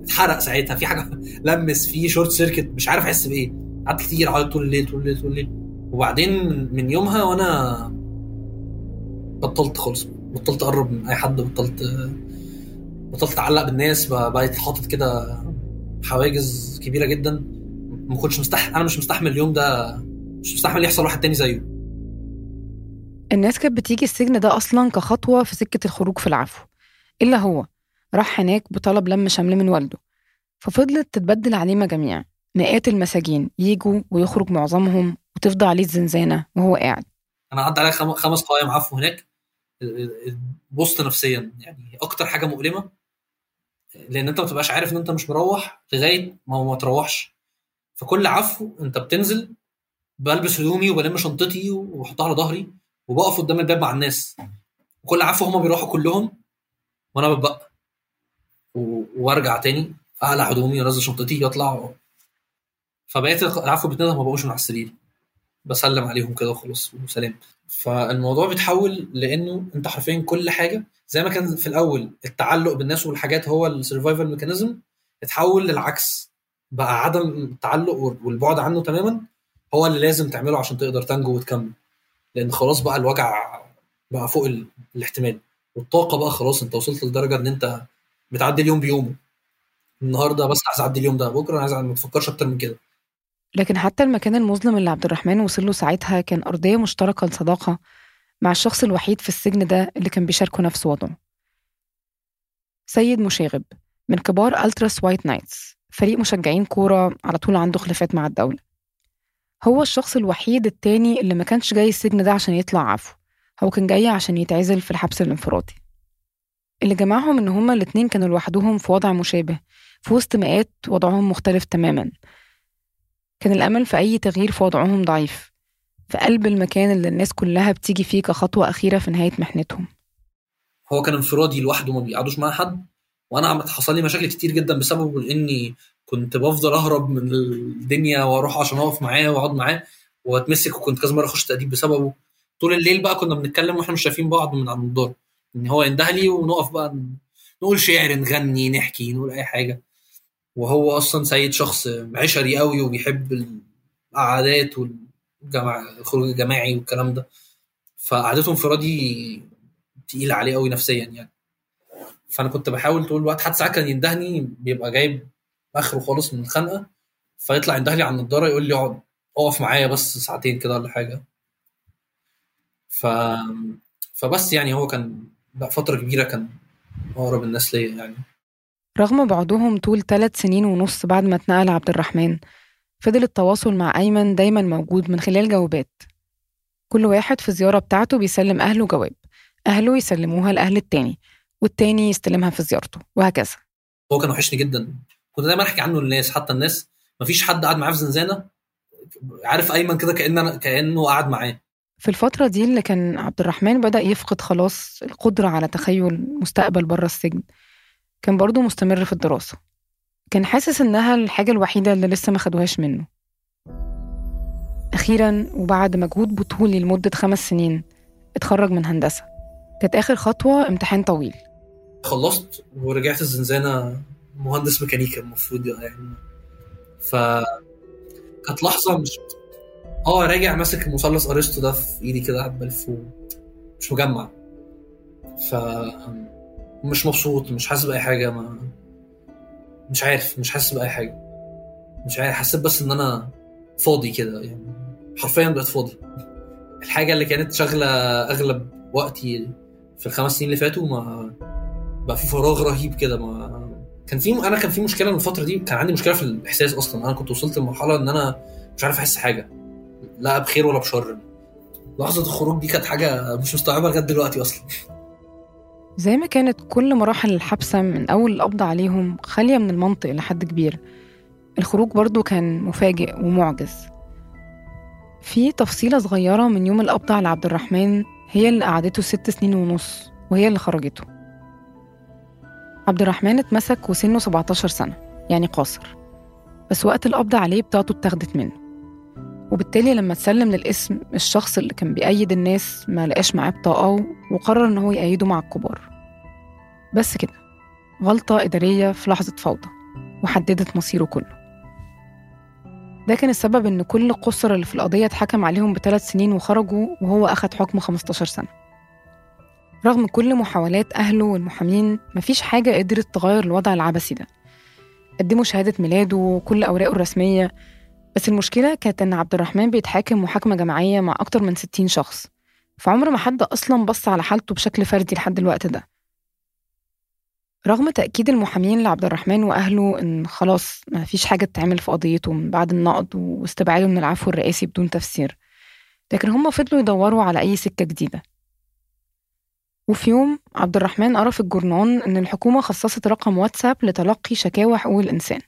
اتحرق ساعتها. في حاجة لمس في short circuit مش عارف أحس بإيه. قعدت كتير عيطت طول الليل طول الليل طول الليل. وبعدين من يومها وأنا بطلت خالص. بطلت أقرب من أي حد بطلت بطلت اتعلق بالناس. بقيت حاطط كده حواجز كبيرة جدا. ما كنتش مستحمل أنا مش مستحمل اليوم ده. مش مستحمل يحصل واحد تاني زيه. الناس كانت بتيجي السجن ده أصلا كخطوة في سكة الخروج في العفو. إلا هو راح هناك بطلب لم شمل من والده ففضلت تتبدل عليه مجاميع مئات المساجين يجوا ويخرج معظمهم وتفضى عليه الزنزانة وهو قاعد. أنا عدى عليا خمس قوائم عفو هناك. بوست نفسيا يعني أكتر حاجة مؤلمة لأن أنت ما تبقاش عارف إن أنت مش مروح لغاية ما ما تروحش. فكل عفو أنت بتنزل بلبس هدومي وبلم شنطتي واحطها على ظهري وبقف قدام الباب مع الناس. وكل عفو هما بيروحوا كلهم وأنا بتبقى وأرجع تاني أقلع هدومي وانزل شنطتي واطلع فبقيت العفو باتنين ما بقومش من على السرير. بسلم عليهم كده وخلاص وسلام. فالموضوع بيتحول لإنه أنت حرفيا كل حاجة زي ما كان في الأول التعلق بالناس والحاجات هو ال survival mechanism اتحول للعكس. بقى عدم التعلق والبعد عنه تماما هو اللي لازم تعمله عشان تقدر تنجو وتكمل. لأن خلاص بقى الوجع بقى فوق الاحتمال. والطاقة بقى خلاص انت وصلت لدرجة ان انت بتعدي اليوم بيومه. النهارده بس عايز أعدي اليوم ده بكرة أنا عايز ما تفكرش أكتر من كده. لكن حتى المكان المظلم اللي عبد الرحمن وصل له ساعتها كان أرضية مشتركة لصداقة مع الشخص الوحيد في السجن ده اللي كان بيشاركه نفس وضعه. سيد مشاغب من كبار ألتراس وايت نايتس فريق مشجعين كورة على طول عنده خلافات مع الدولة. هو الشخص الوحيد التاني اللي ما كانش جاي السجن ده عشان يطلع عفو. هو كان جاي عشان يتعزل في الحبس الانفرادي. اللي جمعهم إن هما الاتنين كانوا لوحدهم في وضع مشابه في وسط مئات وضعهم مختلف تماما. كان الأمل في أي تغيير في وضعهم ضعيف. في قلب المكان اللي الناس كلها بتيجي فيه كخطوة أخيرة في نهاية محنتهم. هو كان انفرادي لوحده ما بيقعدوش مع حد. وأنا حصل لي مشاكل كتير جدا بسببه لأني كنت بفضل أهرب من الدنيا وأروح عشان أقف معاه وأقعد معاه وأتمسك وكنت كذا مرة أخش تأديب بسببه. طول الليل بقى كنا بنتكلم وإحنا مش شايفين بعض من على النضاره إن هو ينده لي ونقف بقى نقول شعر نغني نحكي نقول أي حاجة. وهو أصلا سيد شخص عشري قوي وبيحب القعدات والجمع الخروج الجماعي والكلام ده. فقعدته انفرادي تقيله عليه قوي نفسيا يعني. فأنا كنت بحاول طول الوقت حتى ساعات كان يندهني بيبقى جايب آخره خالص من الخنقة فيطلع ينده لي على النضارة يقول لي اقعد اقف معايا بس ساعتين كده ولا حاجة. ف فبس يعني هو كان بقى فترة كبيرة كان أقرب الناس ليا يعني. رغم بعدهم طول ثلاث سنين ونص بعد ما اتنقل عبد الرحمن فضل التواصل مع أيمن دايما موجود من خلال جوابات. كل واحد في الزيارة بتاعته بيسلم أهله جواب أهله يسلموها لأهل التاني والتاني يستلمها في زيارته وهكذا. هو كان وحشني جدا. كنت دايما أحكي عنه للناس حتى الناس مفيش حد قاعد معاه في زنزانة عارف أيمن كده كان كأنه قاعد معاه. في الفترة دي اللي كان عبد الرحمن بدأ يفقد خلاص القدرة على تخيل مستقبل بره السجن كان برضه مستمر في الدراسة. كان حاسس إنها الحاجة الوحيدة اللي لسه ما خدوهاش منه. أخيرا وبعد مجهود بطولي لمدة خمس سنين اتخرج من هندسة. كانت آخر خطوة امتحان طويل. خلصت ورجعت الزنزانة مهندس ميكانيكا المفروض يعني. ف كانت لحظة مش آه راجع ماسك مثلث أرسطو ده في إيدي كده بلفه مش مجمع. ف مش مبسوط مش حاسس بأي حاجة ما مش عارف مش حاسس بأي حاجة. مش عارف حسيت بس إن أنا فاضي كده يعني حرفيا بقيت فاضي. <laughs> الحاجة اللي كانت شاغلة أغلب وقتي في الخمس سنين اللي فاتوا ما بقى في فراغ رهيب كده ما كان في أنا كان في مشكلة من الفترة دي كان عندي مشكلة في الإحساس أصلا. أنا كنت وصلت لمرحلة إن أنا مش عارف أحس حاجة. لا بخير ولا بشر. لحظة الخروج دي كانت حاجة مش مستوعبها لغاية دلوقتي أصلا. زي ما كانت كل مراحل الحبسة من أول القبض عليهم خالية من المنطق لحد كبير. الخروج برضو كان مفاجئ ومعجز. في تفصيلة صغيرة من يوم القبض على عبد الرحمن هي اللي قعدته ست سنين ونص وهي اللي خرجته. عبد الرحمن اتمسك وسنه 17 سنة يعني قاصر. بس وقت القبض عليه بتاعته اتاخدت منه. وبالتالي لما اتسلم للاسم الشخص اللي كان بيأيد الناس ما لقاش معاه بطاقة وقرر إن هو يأيده مع الكبار. بس كده غلطة إدارية في لحظة فوضى وحددت مصيره كله. ده كان السبب إن كل القُصّر اللي في القضية اتحكم عليهم بثلاث سنين وخرجوا وهو أخد حكم 15 سنة. رغم كل محاولات أهله والمحامين مفيش حاجة قدرت تغير الوضع العبثي ده. قدموا شهادة ميلاده وكل أوراقه الرسمية. بس المشكلة كانت إن عبد الرحمن بيتحاكم محاكمة جماعية مع أكتر من 60 شخص. فعمر ما حد أصلا بص على حالته بشكل فردي لحد الوقت ده. رغم تأكيد المحامين لعبد الرحمن وأهله إن خلاص ما فيش حاجة تتعمل في قضيته من بعد النقض واستبعاده من العفو الرئاسي بدون تفسير. لكن هم فضلوا يدوروا على أي سكة جديدة. وفي يوم عبد الرحمن قرأ في الجورنان إن الحكومة خصصت رقم واتساب لتلقي شكاوى حقوق الإنسان.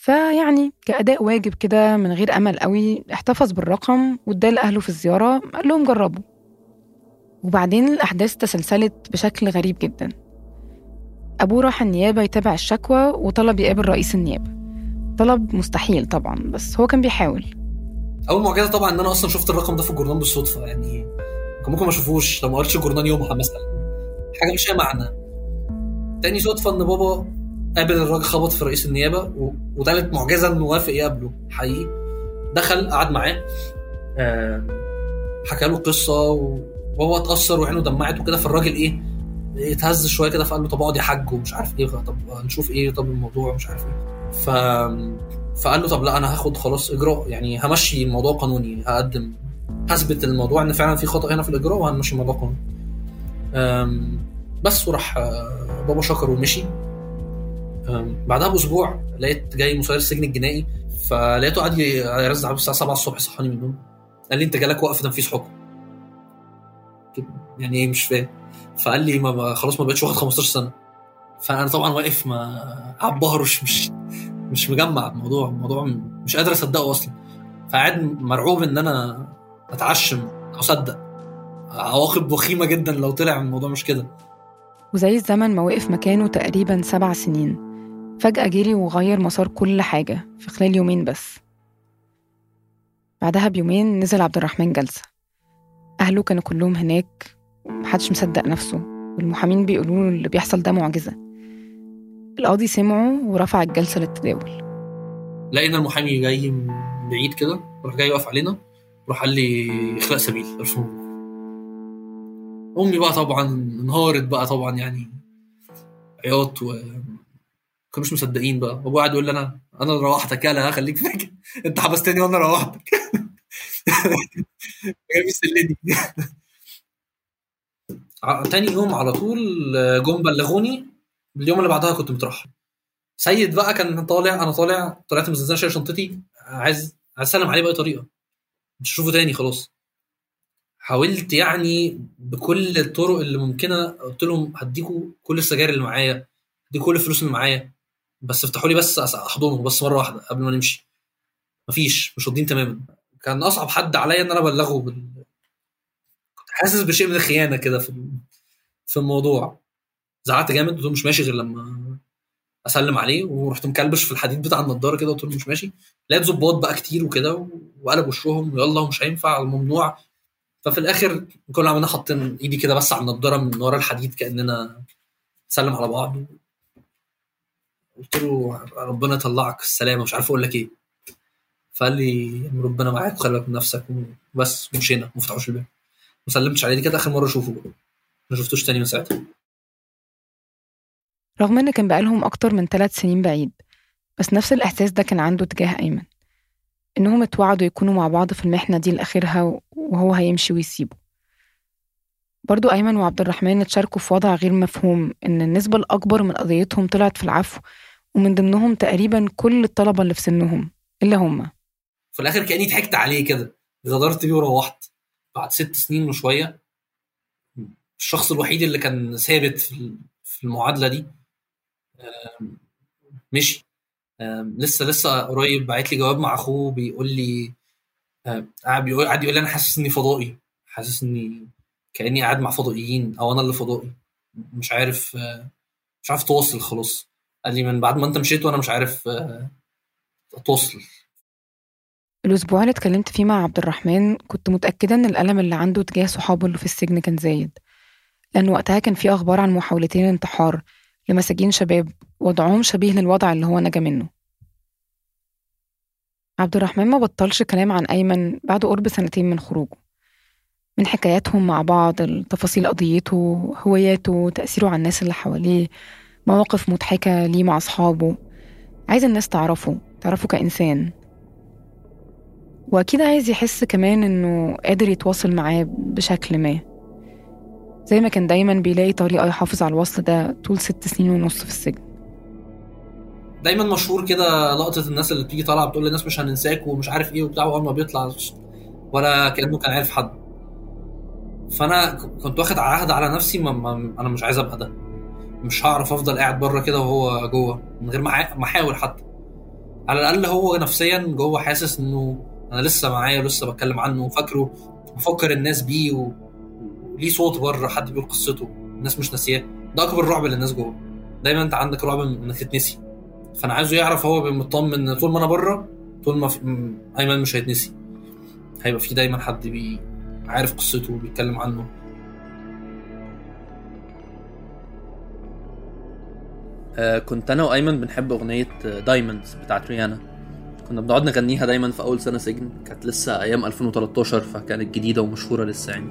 فيعني كأداء واجب كده من غير أمل قوي احتفظ بالرقم واداه لأهله في الزيارة قال لهم جربوا. وبعدين الأحداث تسلسلت بشكل غريب جدا. أبوه راح النيابة يتابع الشكوى وطلب يقابل رئيس النيابة. طلب مستحيل طبعا بس هو كان بيحاول. أول معجزة طبعا إن أنا أصلا شفت الرقم ده في الجورنال بالصدفة يعني كان ممكن ما أشوفوش. لو ما قريتش الجورنال يومها مثلا حاجة مش معنى تاني صدفة إن بابا قابل الراجل خبط في رئيس النيابة و... معجزة انه وافق يقابله حقيقي. دخل قعد معاه. آه، حكى له قصة وهو اتأثر وعينه دمعت وكده. فالراجل إيه اتهز شوية كده فقال له طب اقعد يا حاج ومش عارف إيه طب نشوف إيه طب الموضوع مش عارف إيه. ف فقال له طب لا أنا هاخد خلاص إجراء يعني همشي الموضوع قانوني هقدم. هثبت الموضوع إن فعلا في خطأ هنا في الإجراء وهنمشي الموضوع قانوني. بس وراح آه، بابا شكر ومشي. بعدها بأسبوع لقيت جاي مسير السجن الجنائي فلقيته قاعد يرزع على الساعة 7 الصبح صحاني من النوم. قال لي أنت جالك وقف؟ تنفيذ حكم. يعني إيه؟ مش فاهم. فقال لي ما خلاص ما بقتش واخد 15 سنة. فأنا طبعا واقف ما قاعد بهرش مش مش مجمع الموضوع. الموضوع مش قادر أصدقه أصلا. فقاعد مرعوب إن أنا أتعشم أو أصدق. عواقب وخيمة جدا لو طلع الموضوع مش كده. وزي الزمن ما وقف مكانه تقريبا سبع سنين. فجأة جري وغير مسار كل حاجة في خلال يومين بس. بعدها بيومين نزل عبد الرحمن جلسة. أهله كانوا كلهم هناك ومحدش مصدق نفسه والمحامين بيقولوا له اللي بيحصل ده معجزة. القاضي سمعه ورفع الجلسة للتداول. لقينا المحامي جاي من بعيد كده راح جاي يقف علينا راح قال لي إخلاء سبيل مبروك أمي بقى طبعا انهارت بقى طبعا يعني عياط و كانوش مصدقين بقى. أبويا قاعد يقول لي أنا أنا اللي روحتك يلا خليك فاكر. <laughs> أنت حبستني وأنا روحتك. <laughs> <laughs> تاني يوم على طول آه، جم بلغوني. اليوم اللي بعدها كنت مترحل. سيد بقى كان طالع أنا طالع طلعت من الزنزانه شايل شنطتي. عايز عايز أسلم عليه بأي طريقة. مش هشوفه تاني خلاص. حاولت يعني بكل الطرق اللي ممكنة. قلت لهم هديكوا كل السجاير اللي معايا هديكوا كل الفلوس اللي معايا. بس افتحوا لي بس احضنه بس مرة واحدة قبل ما نمشي. مفيش مش راضيين تماما. كان أصعب حد عليا إن أنا أبلغه بال... كنت حاسس بشيء من الخيانة كده في في الموضوع. زعقت جامد قلت له مش ماشي غير لما أسلم عليه ورحت مكلبش في الحديد بتاع النضارة كده قلت له مش ماشي. لقيت ظباط بقى كتير وكده وقلب وشهم يلا ومش هينفع ممنوع ففي الآخر كل عملنا حاطين إيدي كده بس على النضارة من ورا الحديد كأننا نسلم على بعض. قلت له ربنا يطلعك السلامة مش عارف أقول لك إيه. فقال لي عم ربنا معاك وخلي بالك من نفسك وبس ومشينا ما فتحوش الباب. ما سلمتش عليه دي كانت آخر مرة أشوفه ما شفتوش تاني من ساعتها. رغم إن كان بقالهم أكتر من ثلاث سنين بعيد بس نفس الإحساس ده كان عنده تجاه أيمن. إنهم اتوعدوا يكونوا مع بعض في المحنة دي لآخرها وهو هيمشي ويسيبه. برضو أيمن وعبد الرحمن اتشاركوا في وضع غير مفهوم إن النسبة الأكبر من قضيتهم طلعت في العفو ومن ضمنهم تقريبا كل الطلبة اللي في سنهم إلا هم. في الآخر كأني ضحكت عليه كده. غدرت بيه وروحت. بعد ست سنين وشوية الشخص الوحيد اللي كان ثابت في ال- في المعادلة دي مشي. لسه لسه قريب بعت لي جواب مع أخوه بيقول لي قاعد بيقول قاعد يقول لي أنا حاسس إني فضائي. حاسس إني كأني قاعد مع فضائيين أو أنا اللي فضائي. مش عارف آه، مش عارف تواصل خلاص. قال لي من بعد ما انت مشيت وأنا مش عارف آه، اتواصل الأسبوع اللي اتكلمت فيه مع عبد الرحمن كنت متأكدة إن الألم اللي عنده تجاه صحابه اللي في السجن كان زايد لأن وقتها كان في أخبار عن محاولتين انتحار لمساجين شباب وضعهم شبيه للوضع اللي هو نجا منه. عبد الرحمن ما بطلش كلام عن أيمن بعد قرب سنتين من خروجه. من حكاياتهم مع بعض التفاصيل قضيته هواياته تأثيره على الناس اللي حواليه مواقف مضحكة ليه مع أصحابه. عايز الناس تعرفه تعرفه كإنسان. وأكيد عايز يحس كمان إنه قادر يتواصل معاه بشكل ما. زي ما كان دايما بيلاقي طريقة يحافظ على الوصل ده طول ست سنين ونص في السجن. دايما مشهور كده لقطة الناس اللي بتيجي طالعة بتقول للناس مش هننساك ومش عارف إيه وبتاع وأول ما بيطلع ولا كأنه كان عارف حد. فأنا كنت واخد عهد على نفسي ما ما أنا مش عايز أبقى ده. مش هعرف افضل قاعد بره كده وهو جوه من غير ما أحاول حتى. على الأقل هو نفسيا جوه حاسس إنه أنا لسه معايا ولسه بتكلم عنه وفاكره بفكر الناس بيه و... صوت بره حد بيقول قصته الناس مش ناسياه. ده أكبر رعب للناس جوه. دايما أنت عندك رعب إنك تتنسي. فأنا عايزه يعرف هو مطمن إن طول ما أنا بره طول ما أيمن مش هيتنسي. هيبقى في دايما حد بي... عارف قصته وبيتكلم عنه. آه كنت أنا وأيمن بنحب أغنية Diamonds بتاعت ريانا كنا بنقعد نغنيها دايما في أول سنة سجن. كانت لسه أيام 2013 فكانت جديدة ومشهورة لسه يعني.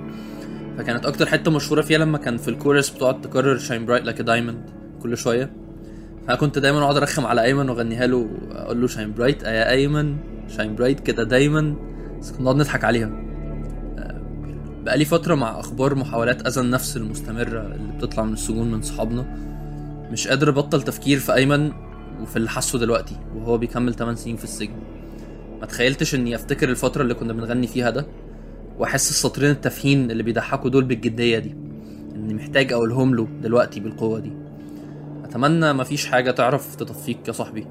فكانت أكتر حتة مشهورة فيها لما كان في الكورس بتقعد تكرر shine bright like diamond كل شوية. فانا كنت دايما أقعد أرخم على أيمن وأغنيها له أقول له shine bright يا أيمن shine bright كده دايما. بس كنا نقعد نضحك عليها. آه، بقالي فترة مع أخبار محاولات أذى النفس المستمرة اللي بتطلع من السجون من صحابنا. مش قادر ابطل تفكير في أيمن وفي اللي حاسه دلوقتي وهو بيكمل 8 سنين في السجن. ما تخيلتش إني أفتكر الفترة اللي كنا بنغني فيها ده وأحس السطرين التافهين اللي بيضحكوا دول بالجدية دي إني محتاج أقولهم له دلوقتي بالقوة دي. أتمنى مفيش حاجة تعرف تطفيك يا صاحبي.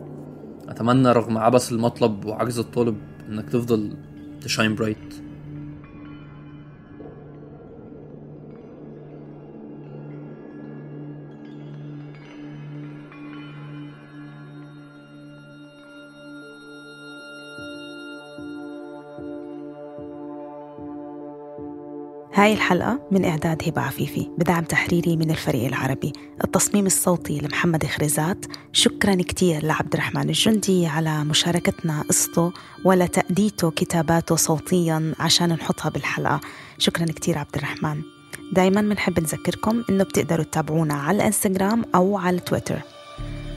أتمنى رغم عبث المطلب وعجز الطالب إنك تفضل ت shine bright. هاي الحلقة من إعداد هبة عفيفي بدعم تحريري من الفريق العربي. التصميم الصوتي لمحمد خريزات. شكرا كتير لعبد الرحمن الجندي على مشاركتنا قصته ولتأديته كتاباته صوتيا عشان نحطها بالحلقة. شكرا كتير عبد الرحمن. دايما بنحب نذكركم إنه بتقدروا تتابعونا على الإنستغرام أو على تويتر.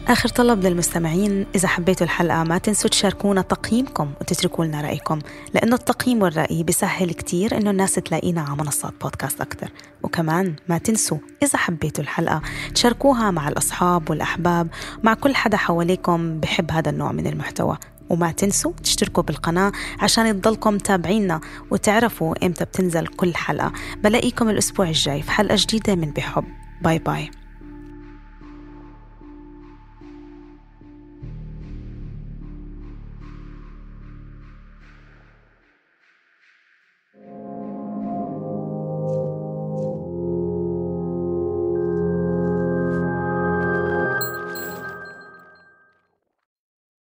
آخر طلب للمستمعين إذا حبيتوا الحلقة ما تنسوا تشاركونا تقييمكم وتتركوا لنا رأيكم لأنه التقييم والرأي بيسهل كتير إنه الناس تلاقينا على منصات بودكاست أكتر. وكمان ما تنسوا إذا حبيتوا الحلقة تشاركوها مع الأصحاب والأحباب مع كل حدا حواليكم بحب هذا النوع من المحتوى. وما تنسوا تشتركوا بالقناة عشان تضلكم تابعينا وتعرفوا إمتى بتنزل كل حلقة. بلاقيكم الأسبوع الجاي في حلقة جديدة من بحب. باي باي.